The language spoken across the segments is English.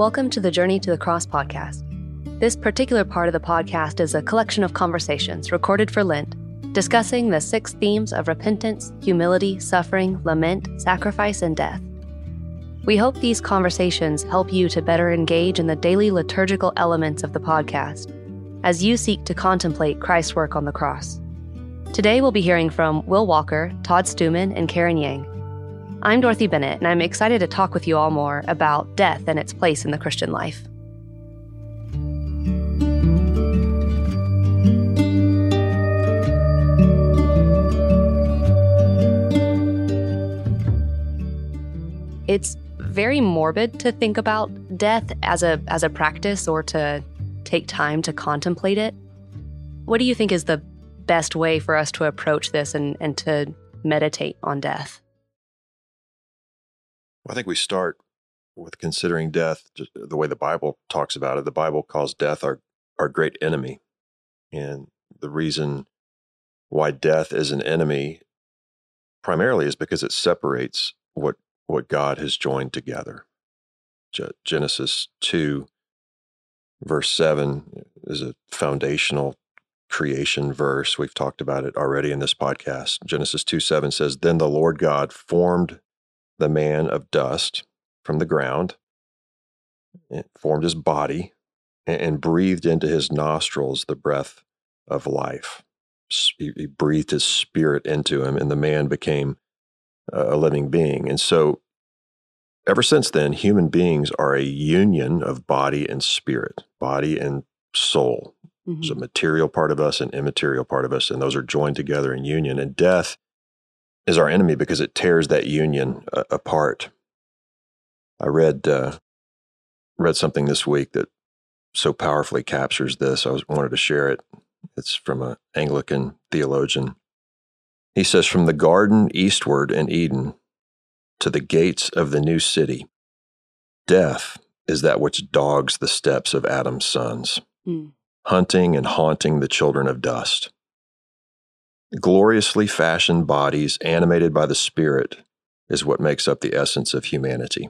Welcome to the Journey to the Cross podcast. This particular part of the podcast is a collection of conversations recorded for Lent, discussing the six themes of repentance, humility, suffering, lament, sacrifice, and death. We hope these conversations help you to better engage in the daily liturgical elements of the podcast as you seek to contemplate Christ's work on the cross. Today, we'll be hearing from Will Walker, Todd Stewman, and Karen Yang. I'm Dorothy Bennett, and I'm excited to talk with you all more about death and its place in the Christian life. It's very morbid to think about death as a as a practice or to take time to contemplate it. What do you think is the best way for us to approach this and, and to meditate on death? I think we start with considering death just uh, the way the Bible talks about it. The Bible calls death our, our great enemy. And the reason why death is an enemy primarily is because it separates what, what God has joined together. Genesis 2, verse 7 uh, is a foundational creation verse. We've talked about it already in this podcast. Genesis 2 7 says, Then the Lord God formed the man of dust from the ground, it formed his body, and breathed into his nostrils the breath of life. He breathed his spirit into him, and the man became a living being. And so, ever since then, human beings are a union of body and spirit, body and soul. Mm-hmm. There's a material part of us and immaterial part of us, and those are joined together in union. And death is our enemy because it tears that union uh, apart. I read uh, read something this week that so powerfully captures this. I was, wanted to share it. It's from an Anglican theologian. He says, "From the garden eastward in Eden to the gates of the new city, death is that which dogs the steps of Adam's sons, mm. hunting and haunting the children of dust." Gloriously fashioned bodies animated by the Spirit is what makes up the essence of humanity.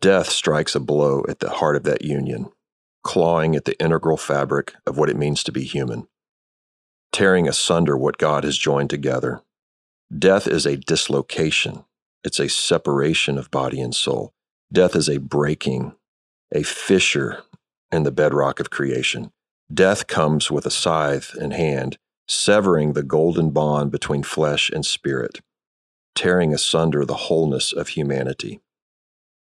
Death strikes a blow at the heart of that union, clawing at the integral fabric of what it means to be human, tearing asunder what God has joined together. Death is a dislocation, it's a separation of body and soul. Death is a breaking, a fissure in the bedrock of creation. Death comes with a scythe in hand severing the golden bond between flesh and spirit, tearing asunder the wholeness of humanity.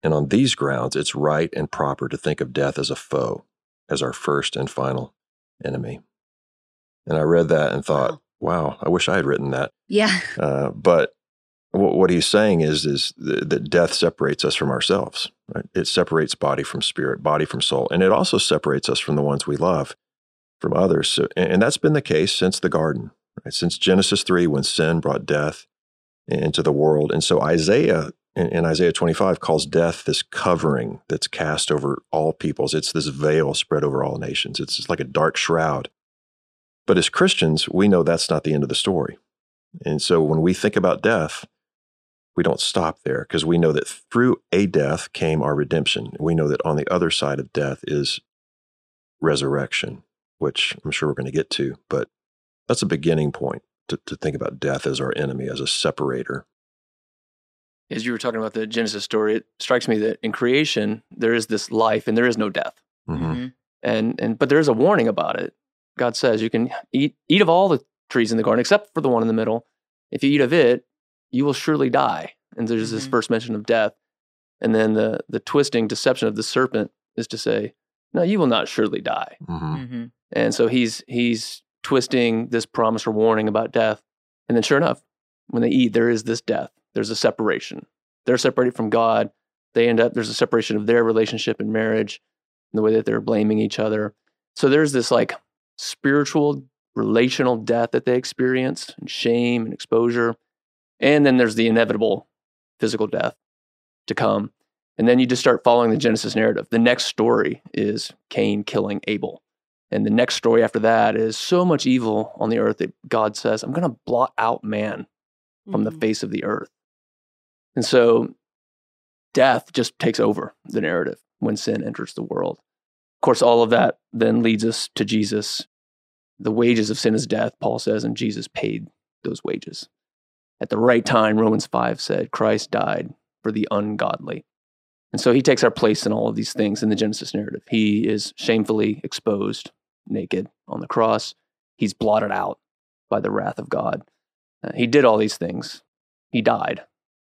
And on these grounds, it's right and proper to think of death as a foe, as our first and final enemy. And I read that and thought, wow, I wish I had written that. Yeah. Uh, but what he's saying is is that death separates us from ourselves. Right? It separates body from spirit, body from soul, and it also separates us from the ones we love from others. So, and that's been the case since the garden, right? since Genesis 3, when sin brought death into the world. And so Isaiah in, in Isaiah 25 calls death this covering that's cast over all peoples. It's this veil spread over all nations. It's like a dark shroud. But as Christians, we know that's not the end of the story. And so when we think about death, we don't stop there because we know that through a death came our redemption. We know that on the other side of death is resurrection which I'm sure we're going to get to, but that's a beginning point to, to think about death as our enemy, as a separator. As you were talking about the Genesis story, it strikes me that in creation there is this life and there is no death. Mm-hmm. mm-hmm. And and but there is a warning about it. God says you can eat eat of all the trees in the garden except for the one in the middle. If you eat of it, you will surely die. And there's mm-hmm. this first mention of death. And then the the twisting deception of the serpent is to say, no, you will not surely die. Mm-hmm. And so he's he's twisting this promise or warning about death. And then sure enough, when they eat, there is this death. There's a separation. They're separated from God. They end up there's a separation of their relationship and marriage and the way that they're blaming each other. So there's this like spiritual relational death that they experience and shame and exposure. And then there's the inevitable physical death to come. And then you just start following the Genesis narrative. The next story is Cain killing Abel. And the next story after that is so much evil on the earth that God says, I'm going to blot out man from mm-hmm. the face of the earth. And so death just takes over the narrative. when sin enters the world. Of course, all of that then leads us to Jesus. The wages of sin is death, Paul says, and Jesus paid those wages. At the right time, Romans 5 said, Christ died for the ungodly. And so he takes our place in all of these things in the Genesis narrative. He is shamefully exposed, naked on the cross. He's blotted out by the wrath of God. Uh, he did all these things. He died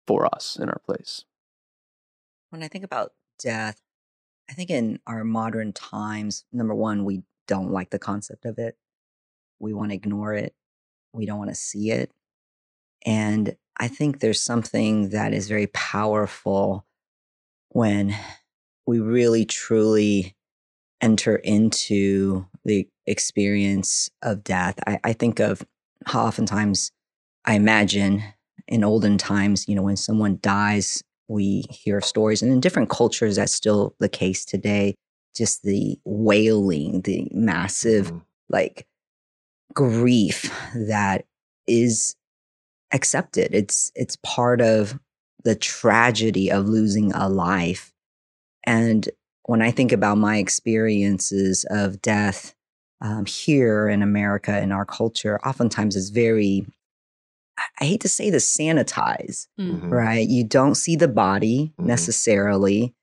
for us in our place. When I think about death, I think in our modern times, number one, we don't like the concept of it. We want to ignore it. We don't want to see it. And I think there's something that is very powerful when we really truly enter into the experience of death. I, I think of how oftentimes I imagine in olden times, you know, when someone dies, we hear stories, and in different cultures, that's still the case today. Just the wailing, the massive, mm-hmm. like, grief that is accepted. It's it's part of the tragedy of losing a life. And when I think about my experiences of death um, here in America in our culture, oftentimes it's very I hate to say this, sanitize, mm-hmm. right? You don't see the body mm-hmm. necessarily.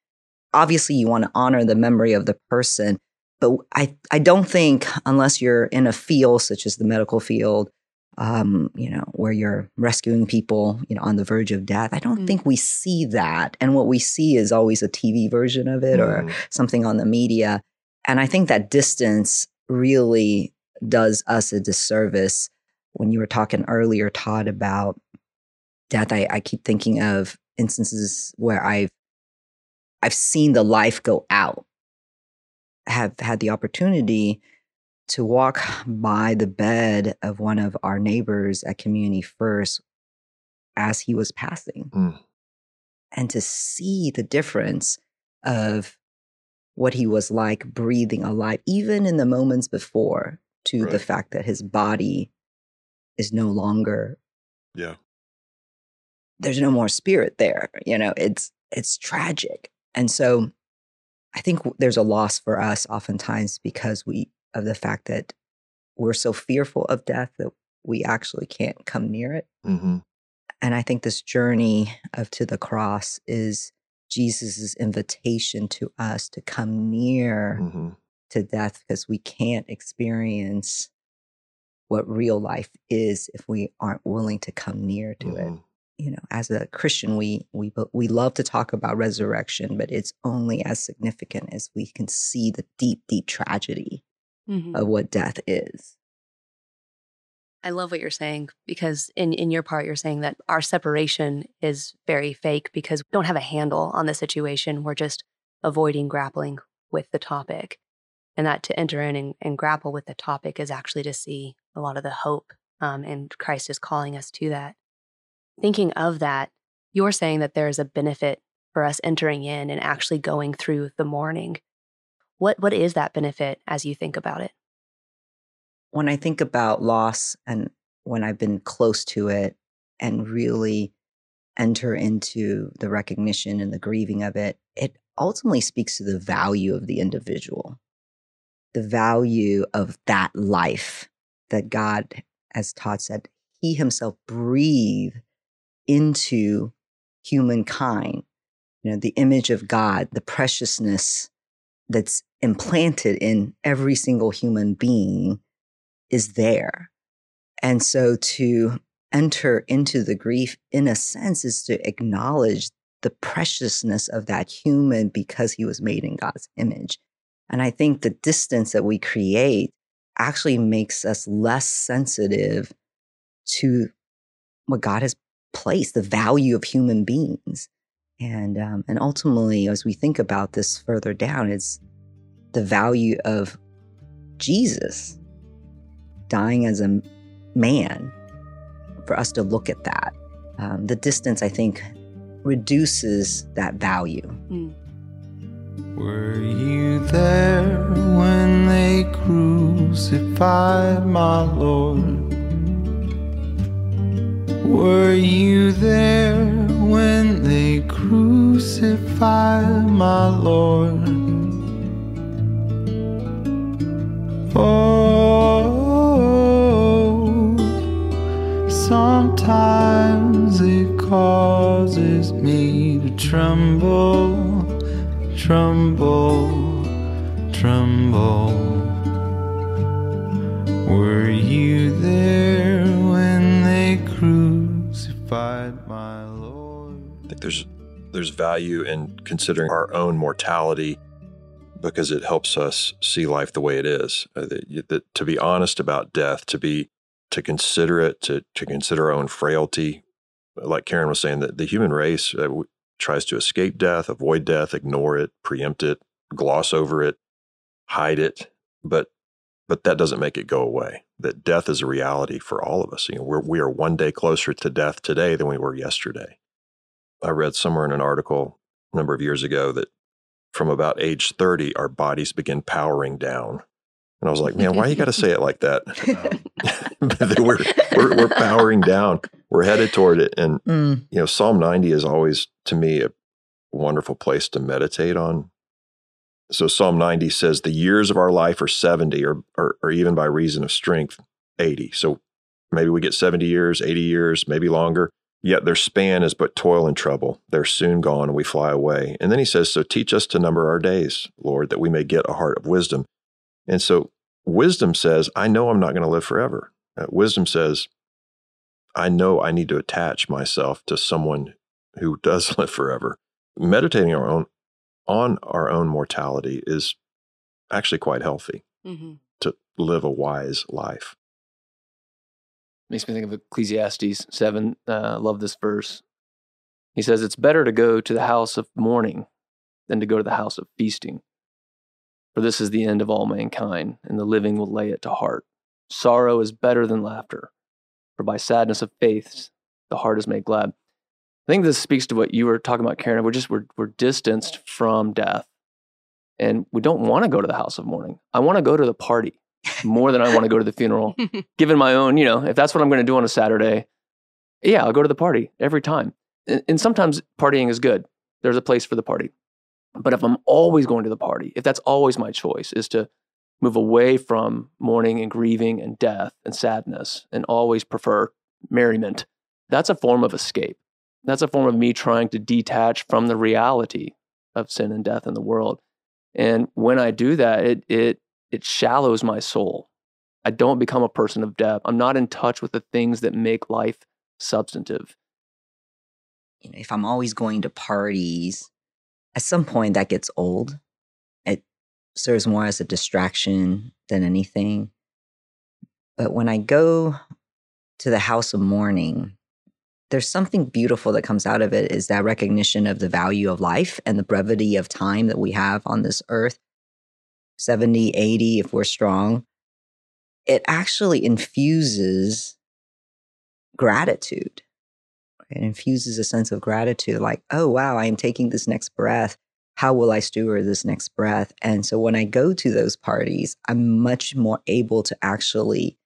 Obviously, you want to honor the memory of the person, but I, I don't think, unless you're in a field such as the medical field, um, you know, where you're rescuing people, you know, on the verge of death, I don't mm-hmm. think we see that. And what we see is always a TV version of it or mm-hmm. something on the media. And I think that distance really does us a disservice when you were talking earlier, Todd, about death, I, I keep thinking of instances where I've I've seen the life go out. Have had the opportunity to walk by the bed of one of our neighbors at Community First as he was passing. Mm. And to see the difference of what he was like breathing alive, even in the moments before, to right. the fact that his body is no longer yeah there's no more spirit there you know it's it's tragic and so i think there's a loss for us oftentimes because we of the fact that we're so fearful of death that we actually can't come near it mm-hmm. and i think this journey of to the cross is jesus' invitation to us to come near mm-hmm. to death because we can't experience what real life is if we aren't willing to come near to mm-hmm. it you know as a christian we we we love to talk about resurrection but it's only as significant as we can see the deep deep tragedy mm-hmm. of what death is I love what you're saying because in in your part you're saying that our separation is very fake because we don't have a handle on the situation. We're just avoiding grappling with the topic. And that to enter in and, and grapple with the topic is actually to see a lot of the hope. Um, and Christ is calling us to that. Thinking of that, you're saying that there is a benefit for us entering in and actually going through the mourning. What what is that benefit as you think about it? When I think about loss and when I've been close to it and really enter into the recognition and the grieving of it, it ultimately speaks to the value of the individual, the value of that life that God, as Todd said, he himself breathed into humankind. You know, the image of God, the preciousness that's implanted in every single human being is there. And so to enter into the grief, in a sense, is to acknowledge the preciousness of that human because he was made in God's image. And I think the distance that we create actually makes us less sensitive to what God has placed, the value of human beings. And, um, and ultimately, as we think about this further down, it's the value of Jesus dying as a man for us to look at that. Um, the distance, I think, reduces that value. Mm. Were you there when they crucified my Lord? Were you there when they crucified my Lord. Oh, tremble, tremble, tremble. Were you there when they crucified my Lord? I think there's there's value in considering our own mortality because it helps us see life the way it is. Uh, that, that, to be honest about death, to be to consider it, to to consider our own frailty, like Karen was saying, that the human race uh, tries to escape death, avoid death, ignore it, preempt it, gloss over it, hide it, but but that doesn't make it go away. That death is a reality for all of us. You know, we're, we are one day closer to death today than we were yesterday. I read somewhere in an article a number of years ago that from about age 30, our bodies begin powering down. And I was like, man, why you got to say it like that? we're, we're, we're, powering down. We're headed toward it. And, mm. you know, Psalm 90 is always, to me, a wonderful place to meditate on so Psalm 90 says, The years of our life are 70, or, or, or even by reason of strength, 80. So maybe we get 70 years, 80 years, maybe longer. Yet their span is but toil and trouble. They're soon gone and we fly away. And then he says, So teach us to number our days, Lord, that we may get a heart of wisdom. And so wisdom says, I know I'm not going to live forever. Uh, wisdom says, I know I need to attach myself to someone who does live forever. Meditating our own on our own mortality is actually quite healthy mm-hmm. to live a wise life. Makes me think of Ecclesiastes 7. Uh, love this verse. He says, It's better to go to the house of mourning than to go to the house of feasting. For this is the end of all mankind, and the living will lay it to heart. Sorrow is better than laughter, for by sadness of faith the heart is made glad. I think this speaks to what you were talking about, Karen. We're just we're we're distanced from death, and we don't want to go to the house of mourning. I want to go to the party more than I want to go to the funeral. Given my own, you know, if that's what I'm going to do on a Saturday, yeah, I'll go to the party every time. And, and sometimes partying is good. There's a place for the party. But if I'm always going to the party, if that's always my choice, is to move away from mourning and grieving and death and sadness and always prefer merriment, that's a form of escape. That's a form of me trying to detach from the reality of sin and death in the world. And when I do that, it it it shallows my soul. I don't become a person of depth. I'm not in touch with the things that make life substantive. You know, if I'm always going to parties, at some point that gets old. It serves more as a distraction than anything. But when I go to the house of mourning, there's something beautiful that comes out of it is that recognition of the value of life and the brevity of time that we have on this earth 70 80 if we're strong it actually infuses gratitude it infuses a sense of gratitude like oh wow i am taking this next breath how will i steward this next breath and so when i go to those parties i'm much more able to actually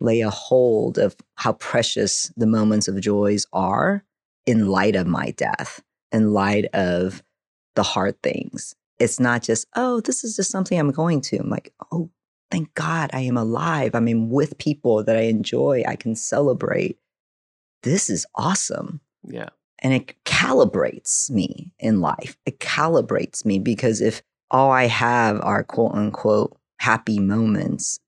lay a hold of how precious the moments of joys are in light of my death, in light of the hard things. It's not just, oh, this is just something I'm going to. I'm like, oh, thank God I am alive. I mean, with people that I enjoy, I can celebrate. This is awesome. Yeah. And it calibrates me in life. It calibrates me because if all I have are quote unquote happy moments,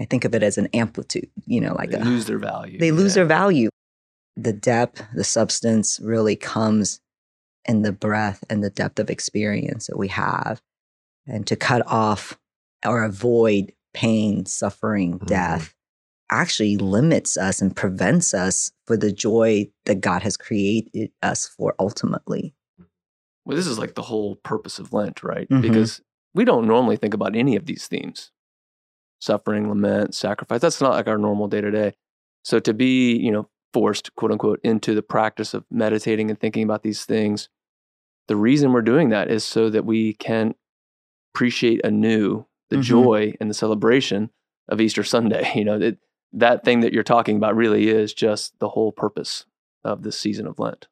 I think of it as an amplitude, you know, like they a, lose their value. They lose yeah. their value. The depth, the substance really comes in the breadth and the depth of experience that we have. And to cut off or avoid pain, suffering, mm-hmm. death actually limits us and prevents us for the joy that God has created us for ultimately. Well, this is like the whole purpose of Lent, right? Mm-hmm. Because we don't normally think about any of these themes suffering, lament, sacrifice. That's not like our normal day to day. So to be, you know, forced, quote unquote, into the practice of meditating and thinking about these things, the reason we're doing that is so that we can appreciate anew the mm-hmm. joy and the celebration of Easter Sunday. You know, it, that thing that you're talking about really is just the whole purpose of this season of Lent.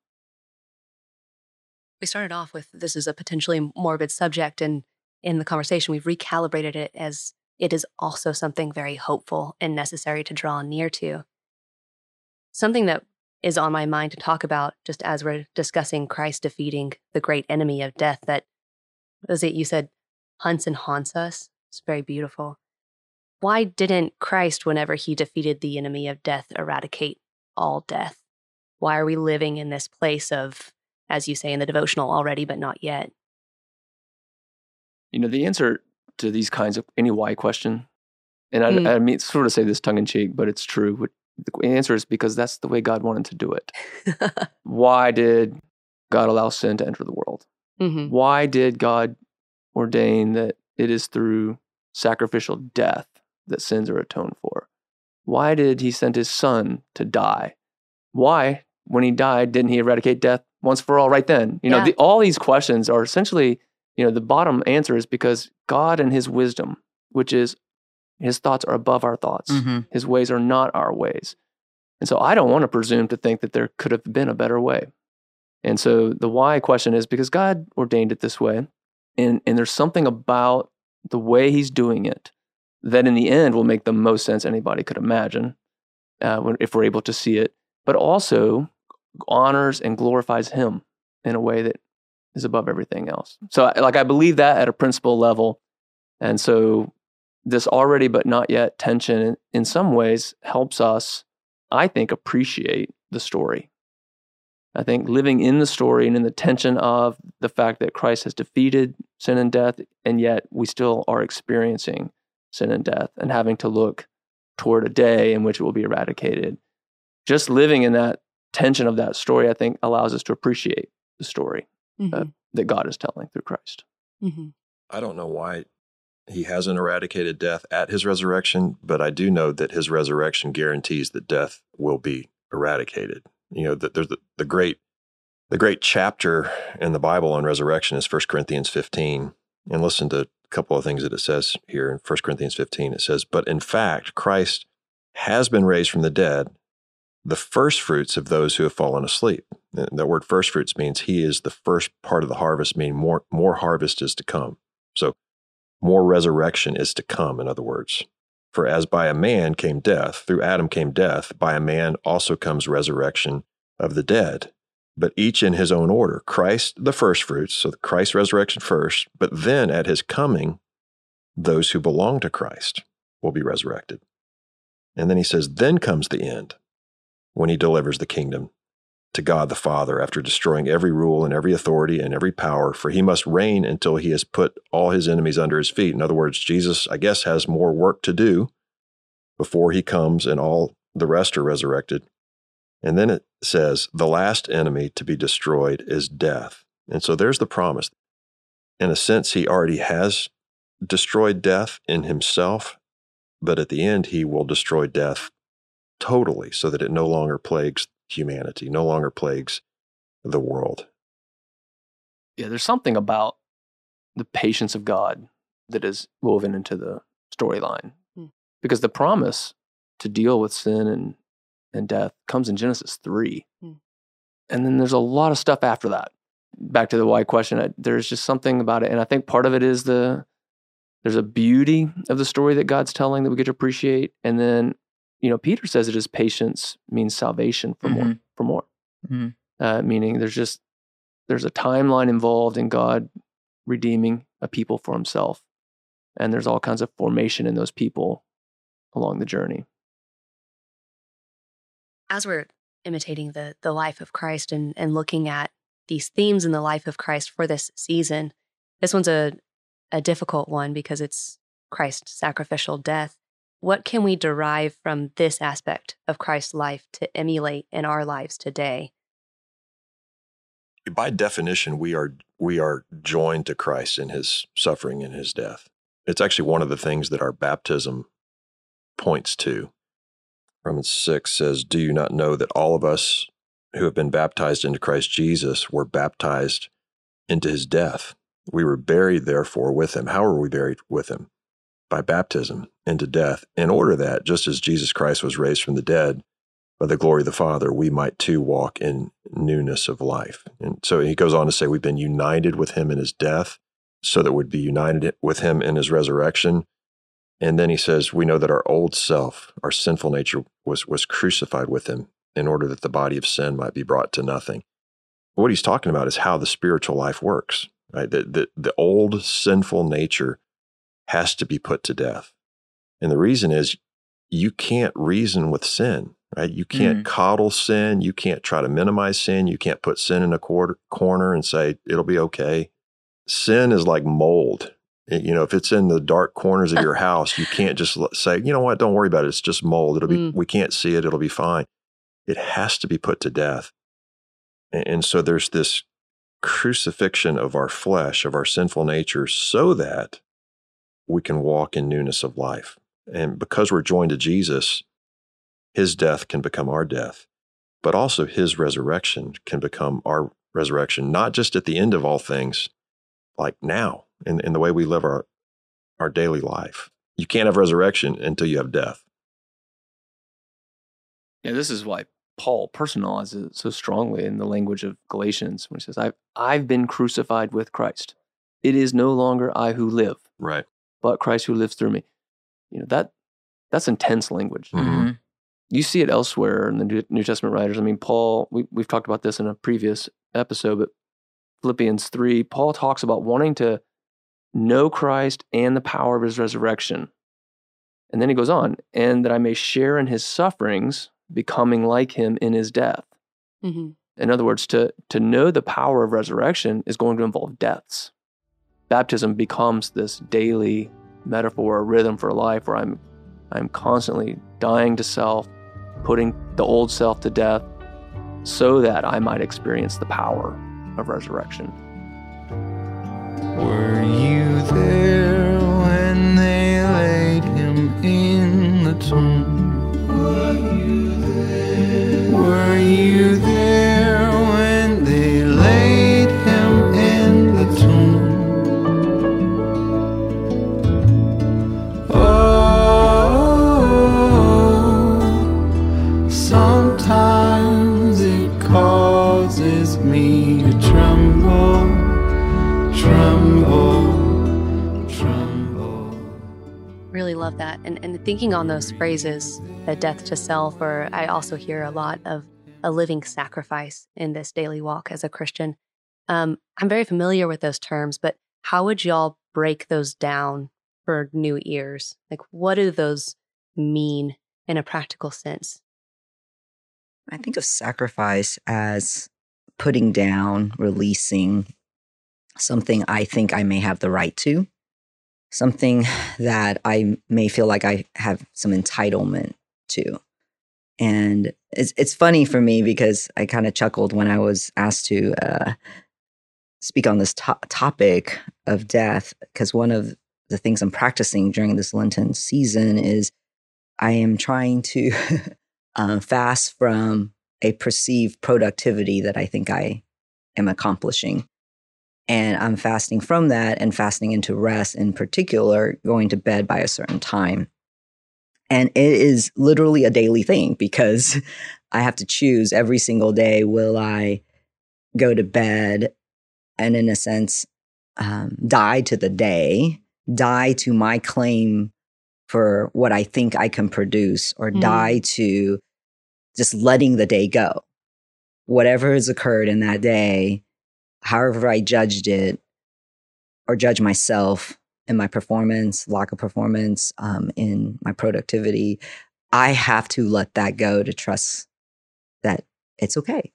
We started off with this is a potentially morbid subject, and in the conversation, we've recalibrated it as it is also something very hopeful and necessary to draw near to. Something that is on my mind to talk about just as we're discussing Christ defeating the great enemy of death that was it you said hunts and haunts us. It's very beautiful. Why didn't Christ, whenever he defeated the enemy of death, eradicate all death? Why are we living in this place of, as you say in the devotional, already but not yet? You know, the answer to these kinds of any why question, and I, mm. I mean, sort of say this tongue in cheek, but it's true. The answer is because that's the way God wanted to do it. why did God allow sin to enter the world? Mm-hmm. Why did God ordain that it is through sacrificial death that sins are atoned for? Why did he send his son to die? Why, when he died, didn't he eradicate death once for all right then? You know, the, all these questions are essentially, you know, the bottom answer is because God and his wisdom, which is his thoughts are above our thoughts. Mm-hmm. His ways are not our ways. And so I don't want to presume to think that there could have been a better way. And so the why question is because God ordained it this way. And, and there's something about the way he's doing it that in the end will make the most sense anybody could imagine uh, when, if we're able to see it, but also honors and glorifies him in a way that is above everything else. So, like, I believe that at a principle level. And so this already but not yet tension in some ways helps us, I think, appreciate the story. I think living in the story and in the tension of the fact that Christ has defeated sin and death, and yet we still are experiencing sin and death and having to look toward a day in which it will be eradicated. Just living in that tension of that story, I think, allows us to appreciate the story mm-hmm. uh, that God is telling through Christ. Mm-hmm. I don't know why he hasn't eradicated death at his resurrection, but I do know that his resurrection guarantees that death will be eradicated. You know, that there's the, the great the great chapter in the Bible on resurrection is 1 Corinthians 15. And listen to a couple of things that it says here in 1 Corinthians 15. It says, But in fact, Christ has been raised from the dead, the first fruits of those who have fallen asleep. That word first fruits means he is the first part of the harvest, meaning more, more harvest is to come. So more resurrection is to come, in other words. For as by a man came death, through Adam came death, by a man also comes resurrection of the dead. But each in his own order. Christ, the first fruits, so Christ's resurrection first, but then at his coming, those who belong to Christ will be resurrected. And then he says, then comes the end when he delivers the kingdom to God the Father after destroying every rule and every authority and every power, for he must reign until he has put all his enemies under his feet. In other words, Jesus, I guess, has more work to do before he comes and all the rest are resurrected. And then it says, the last enemy to be destroyed is death. And so there's the promise. In a sense, he already has destroyed death in himself, but at the end, he will destroy death totally so that it no longer plagues humanity, no longer plagues the world. Yeah, there's something about the patience of God that is woven into the storyline. Hmm. Because the promise to deal with sin and, and death comes in Genesis 3. Hmm. And then there's a lot of stuff after that. Back to the why question, there's just something about it. And I think part of it is the there's a beauty of the story that God's telling that we get to appreciate. And then you know, Peter says it is patience means salvation for mm-hmm. more, for more. Mm-hmm. Uh, meaning there's just there's a timeline involved in God redeeming a people for Himself, and there's all kinds of formation in those people along the journey. As we're imitating the the life of Christ and and looking at these themes in the life of Christ for this season, this one's a a difficult one because it's Christ's sacrificial death what can we derive from this aspect of Christ's life to emulate in our lives today? By definition, we are we are joined to Christ in his suffering and his death. It's actually one of the things that our baptism points to. Romans 6 says, Do you not know that all of us who have been baptized into Christ Jesus were baptized into his death? We were buried, therefore, with him. How were we buried with him? by baptism into death, in order that, just as Jesus Christ was raised from the dead by the glory of the Father, we might too walk in newness of life. And so he goes on to say, We've been united with him in his death, so that we'd be united with him in his resurrection. And then he says, We know that our old self, our sinful nature, was, was crucified with him in order that the body of sin might be brought to nothing. What he's talking about is how the spiritual life works, right? The, the, the old sinful nature has to be put to death. And the reason is you can't reason with sin, right? You can't mm. coddle sin. You can't try to minimize sin. You can't put sin in a quarter, corner and say, it'll be okay. Sin is like mold. You know, if it's in the dark corners of your house, you can't just say, you know what, don't worry about it. It's just mold. It'll be, mm. we can't see it. It'll be fine. It has to be put to death. And, and so there's this crucifixion of our flesh, of our sinful nature, so that we can walk in newness of life. And because we're joined to Jesus, his death can become our death, but also his resurrection can become our resurrection, not just at the end of all things, like now in, in the way we live our, our daily life. You can't have resurrection until you have death. Yeah, this is why Paul personalizes it so strongly in the language of Galatians when he says, I've, I've been crucified with Christ. It is no longer I who live. Right but Christ who lives through me. You know, that that's intense language. Mm-hmm. You see it elsewhere in the New Testament writers. I mean, Paul, we, we've talked about this in a previous episode, but Philippians 3, Paul talks about wanting to know Christ and the power of his resurrection. And then he goes on, and that I may share in his sufferings, becoming like him in his death. Mm-hmm. In other words, to, to know the power of resurrection is going to involve deaths baptism becomes this daily metaphor, or rhythm for life where I'm I'm constantly dying to self, putting the old self to death so that I might experience the power of resurrection. Were you there when they laid him in the tomb? Were you there? Were you there that. And, and thinking on those phrases, a death to self, or I also hear a lot of a living sacrifice in this daily walk as a Christian. Um, I'm very familiar with those terms, but how would y'all break those down for new ears? Like, what do those mean in a practical sense? I think of sacrifice as putting down, releasing something I think I may have the right to something that I may feel like I have some entitlement to. And it's it's funny for me because I kind of chuckled when I was asked to uh, speak on this to- topic of death because one of the things I'm practicing during this Lenten season is I am trying to uh, fast from a perceived productivity that I think I am accomplishing and I'm fasting from that and fasting into rest in particular, going to bed by a certain time. And it is literally a daily thing because I have to choose every single day will I go to bed and, in a sense, um, die to the day, die to my claim for what I think I can produce, or mm. die to just letting the day go. Whatever has occurred in that day, however I judged it or judge myself in my performance, lack of performance, um, in my productivity, I have to let that go to trust that it's okay.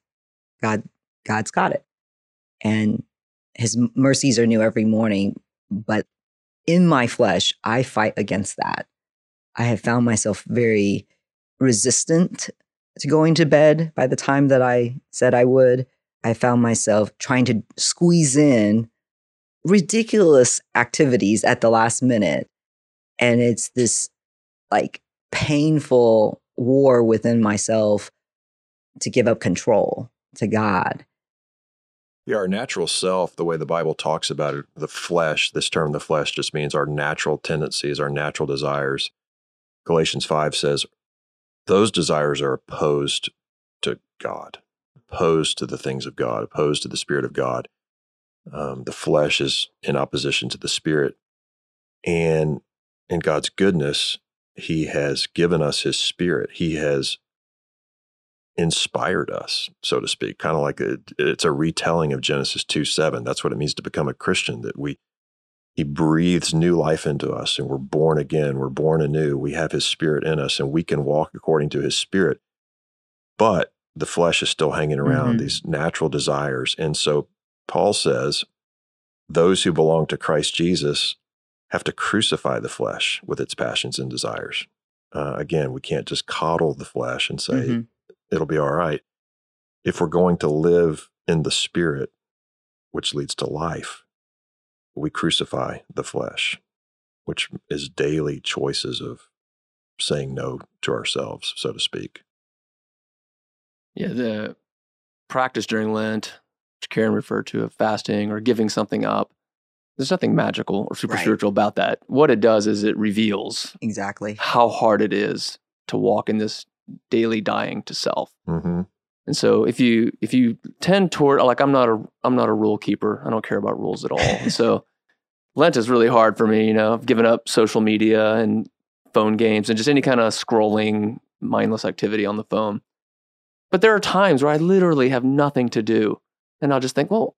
God, God's got it. And his mercies are new every morning. But in my flesh, I fight against that. I have found myself very resistant to going to bed by the time that I said I would. I found myself trying to squeeze in ridiculous activities at the last minute. And it's this like painful war within myself to give up control to God. Yeah, our natural self, the way the Bible talks about it, the flesh, this term, the flesh, just means our natural tendencies, our natural desires. Galatians 5 says, those desires are opposed to God, opposed to the things of God, opposed to the Spirit of God. Um, the flesh is in opposition to the Spirit. And in God's goodness, He has given us His Spirit. He has inspired us, so to speak, kind of like a, it's a retelling of Genesis 2 7. That's what it means to become a Christian, that we he breathes new life into us and we're born again. We're born anew. We have his spirit in us and we can walk according to his spirit. But the flesh is still hanging around, mm-hmm. these natural desires. And so Paul says, those who belong to Christ Jesus have to crucify the flesh with its passions and desires. Uh, again, we can't just coddle the flesh and say, mm-hmm. it'll be all right. If we're going to live in the spirit, which leads to life, we crucify the flesh, which is daily choices of saying no to ourselves, so to speak. Yeah, the practice during Lent, which Karen referred to of fasting or giving something up, there's nothing magical or super right. spiritual about that. What it does is it reveals exactly how hard it is to walk in this daily dying to self. Mm-hmm. And so if you if you tend toward like I'm not a I'm not a rule keeper. I don't care about rules at all. And so Lent is really hard for me, you know. I've given up social media and phone games and just any kind of scrolling mindless activity on the phone. But there are times where I literally have nothing to do. And I'll just think, well,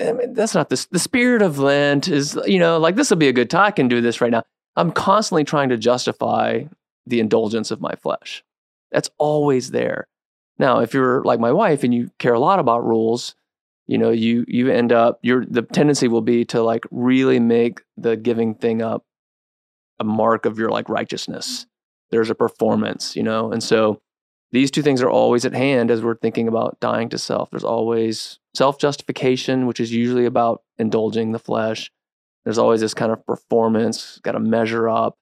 I mean, that's not the, the spirit of Lent is, you know, like this will be a good time. I can do this right now. I'm constantly trying to justify the indulgence of my flesh. That's always there. Now, if you're like my wife and you care a lot about rules, you know, you you end up your the tendency will be to like really make the giving thing up a mark of your like righteousness. There's a performance, you know, and so these two things are always at hand as we're thinking about dying to self. There's always self justification, which is usually about indulging the flesh. There's always this kind of performance, got to measure up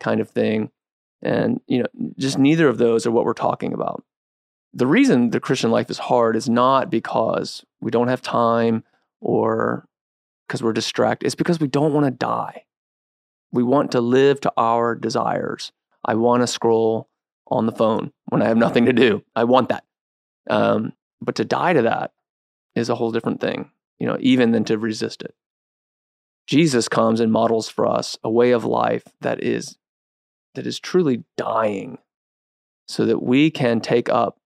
kind of thing. And, you know, just neither of those are what we're talking about the reason the Christian life is hard is not because we don't have time or because we're distracted. It's because we don't want to die. We want to live to our desires. I want to scroll on the phone when I have nothing to do. I want that. Um, but to die to that is a whole different thing, you know, even than to resist it. Jesus comes and models for us a way of life that is that is truly dying so that we can take up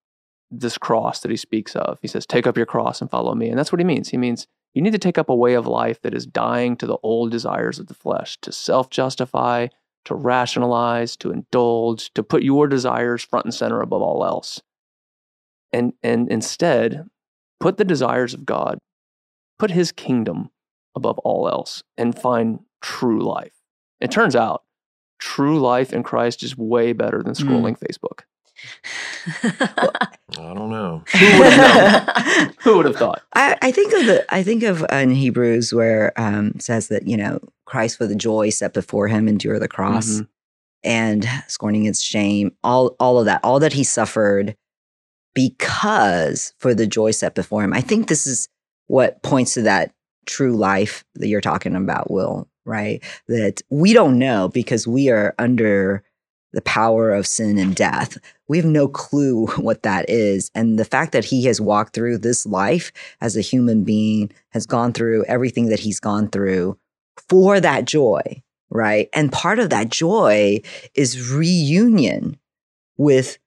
this cross that he speaks of. He says, Take up your cross and follow me. And that's what he means. He means you need to take up a way of life that is dying to the old desires of the flesh, to self justify, to rationalize, to indulge, to put your desires front and center above all else. And, and instead, put the desires of God, put his kingdom above all else, and find true life. It turns out true life in Christ is way better than hmm. scrolling mm. Facebook. I don't know. Who would have Who would have thought? I, I, think of the I think of uh, in Hebrews where um says that you know Christ for the joy set before him endure the cross mm-hmm. and scorning its shame all all of that all that he suffered because for the joy set before him. I think this is what points to that true life that you're talking about, Will. Right? That we don't know because we are under the power of sin and death. We have no clue what that is. And the fact that he has walked through this life as a human being, has gone through everything that he's gone through for that joy, right? And part of that joy is reunion with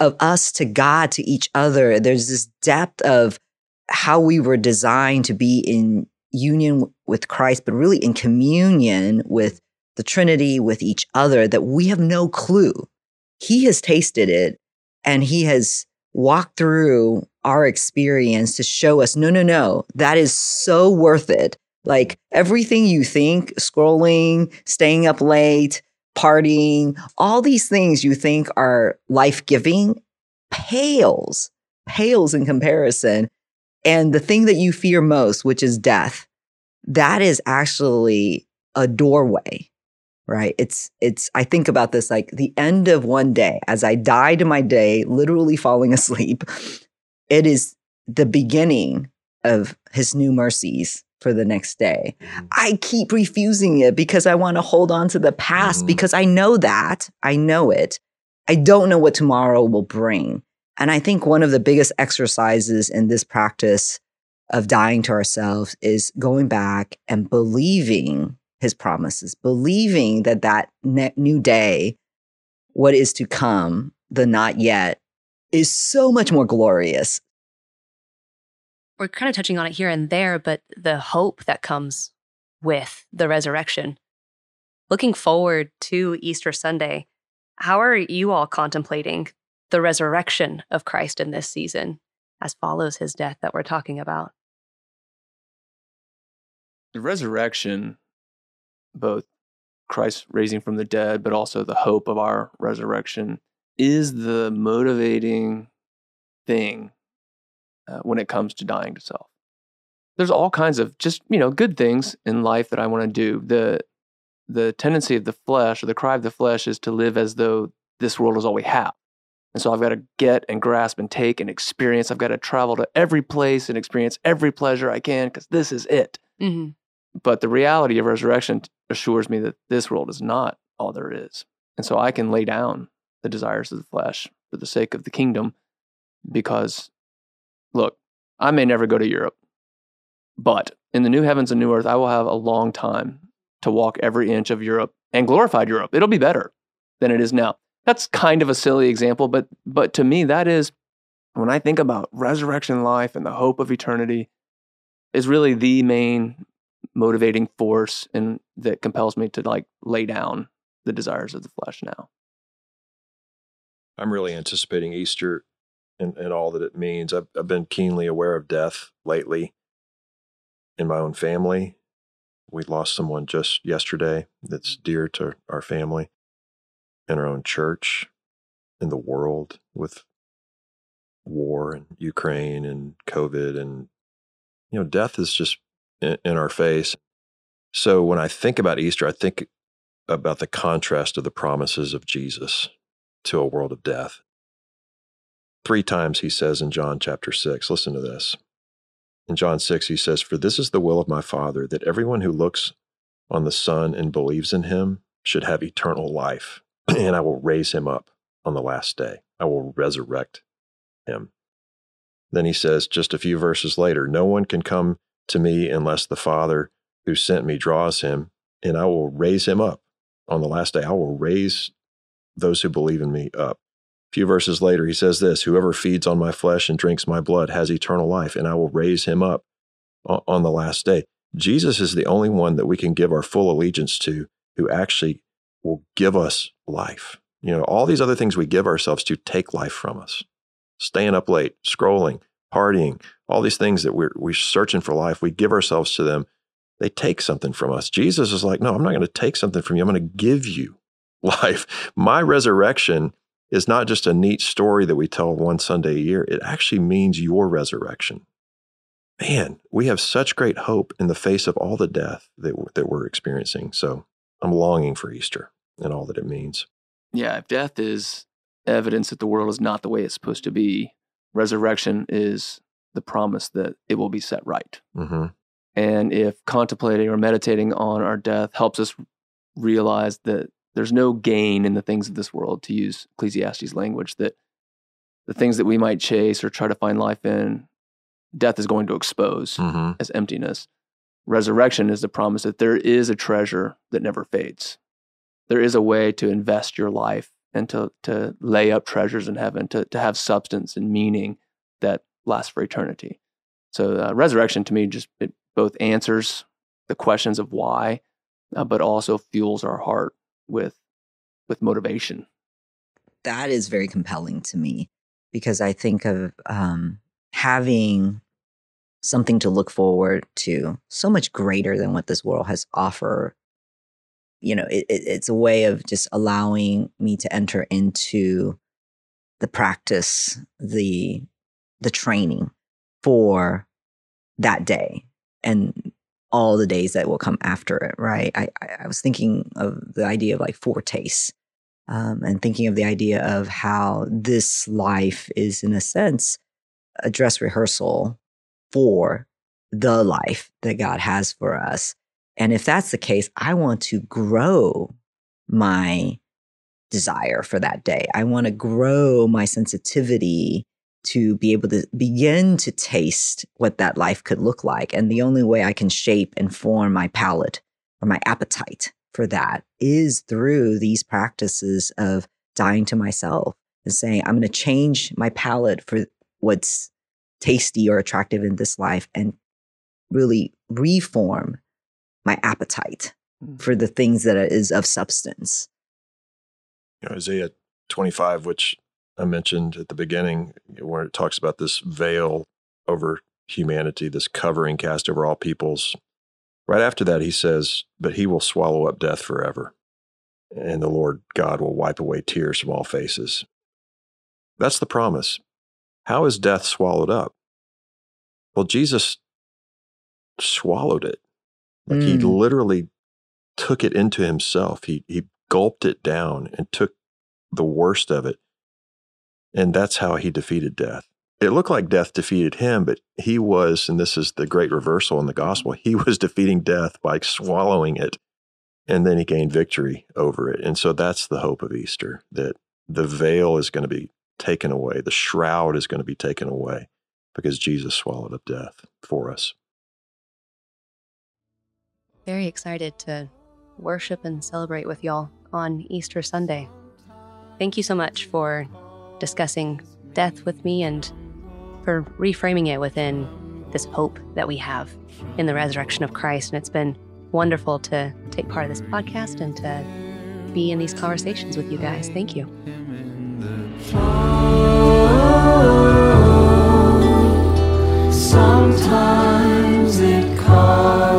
of us to God, to each other. There's this depth of how we were designed to be in union with Christ, but really in communion with the Trinity, with each other, that we have no clue. He has tasted it and he has walked through our experience to show us no, no, no, that is so worth it. Like everything you think, scrolling, staying up late, partying, all these things you think are life giving pales, pales in comparison. And the thing that you fear most, which is death, that is actually a doorway right it's it's i think about this like the end of one day as i die to my day literally falling asleep it is the beginning of his new mercies for the next day mm-hmm. i keep refusing it because i want to hold on to the past mm-hmm. because i know that i know it I don't know what tomorrow will bring. And I think one of the biggest exercises in this practice of dying to ourselves is going back and believing his promises, believing that that ne- new day, what is to come, the not yet, is so much more glorious. We're kind of touching on it here and there, but the hope that comes with the resurrection. Looking forward to Easter Sunday, how are you all contemplating the resurrection of Christ in this season as follows his death that we're talking about? The resurrection, both Christ raising from the dead, but also the hope of our resurrection, is the motivating thing uh, when it comes to dying to self. There's all kinds of just you know good things in life that I want to do. the The tendency of the flesh, or the cry of the flesh, is to live as though this world is all we have. And so I've got to get and grasp and take and experience. I've got to travel to every place and experience every pleasure I can because this is it. Mm-hmm. But the reality of resurrection assures me that this world is not all there is. And so I can lay down the desires of the flesh for the sake of the kingdom because, look, I may never go to Europe, but in the new heavens and new earth, I will have a long time to walk every inch of Europe and glorified Europe. It'll be better than it is now. That's kind of a silly example, but but to me, that is when I think about resurrection life and the hope of eternity, is really the main motivating force and that compels me to like lay down the desires of the flesh now. I'm really anticipating Easter and, and all that it means. I've, I've been keenly aware of death lately in my own family. We lost someone just yesterday that's mm-hmm. dear to our family, in our own church, in the world with war and Ukraine and COVID. And, you know, death is just in, our face. So when I think about Easter, I think about the contrast of the promises of Jesus to a world of death. Three times he says in John chapter 6, listen to this. In John 6, he says, For this is the will of my Father, that everyone who looks on the Son and believes in him should have eternal life, and I will raise him up on the last day. I will resurrect him. Then he says, just a few verses later, No one can come to me unless the Father who sent me draws him, and I will raise him up on the last day. I will raise those who believe in me up. A few verses later, he says this Whoever feeds on my flesh and drinks my blood has eternal life, and I will raise him up on the last day. Jesus is the only one that we can give our full allegiance to who actually will give us life. You know, all these other things we give ourselves to take life from us. Staying up late, scrolling, partying, all these things that we're, we're searching for life, we give ourselves to them. They take something from us. Jesus is like, no, I'm not going to take something from you. I'm going to give you life. My resurrection is not just a neat story that we tell one Sunday a year, it actually means your resurrection. Man, we have such great hope in the face of all the death that, that we're experiencing. So I'm longing for Easter and all that it means. Yeah, if death is evidence that the world is not the way it's supposed to be, resurrection is the promise that it will be set right. Mm-hmm. And if contemplating or meditating on our death helps us realize that there's no gain in the things of this world, to use Ecclesiastes language, that the things that we might chase or try to find life in, death is going to expose mm-hmm. as emptiness. Resurrection is the promise that there is a treasure that never fades. There is a way to invest your life and to, to lay up treasures in heaven, to, to have substance and meaning that lasts for eternity. So, uh, resurrection to me just it both answers the questions of why, uh, but also fuels our heart with with motivation. That is very compelling to me because I think of um, having something to look forward to so much greater than what this world has offer you know it, it, it's a way of just allowing me to enter into the practice the the training for that day and all the days that will come after it, right? I, I was thinking of the idea of like foretastes um, and thinking of the idea of how this life is, in a sense, a dress rehearsal for the life that God has for us. And if that's the case, I want to grow my desire for that day. I want to grow my sensitivity to be able to begin to taste what that life could look like. And the only way I can shape and form my palate or my appetite for that is through these practices of dying to myself and saying, I'm going to change my palate for what's tasty or attractive in this life and really reform my appetite mm. for the things that is of substance. You know, Isaiah 25, which I mentioned at the beginning, where it talks about this veil over humanity, this covering cast over all peoples. Right after that, he says, But he will swallow up death forever, and the Lord God will wipe away tears from all faces. That's the promise. How is death swallowed up? Well, Jesus swallowed it. Like mm. he literally took it into himself. He he gulped it down and took the worst of it. And that's how he defeated death. It looked like death defeated him, but he was, and this is the great reversal in the gospel, he was defeating death by swallowing it. And then he gained victory over it. And so that's the hope of Easter that the veil is going to be taken away, the shroud is going to be taken away because Jesus swallowed up death for us. Very excited to worship and celebrate with y'all on Easter Sunday. Thank you so much for discussing death with me and for reframing it within this hope that we have in the resurrection of Christ. And it's been wonderful to take part of this podcast and to be in these conversations with you guys. Thank you.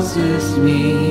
houses me.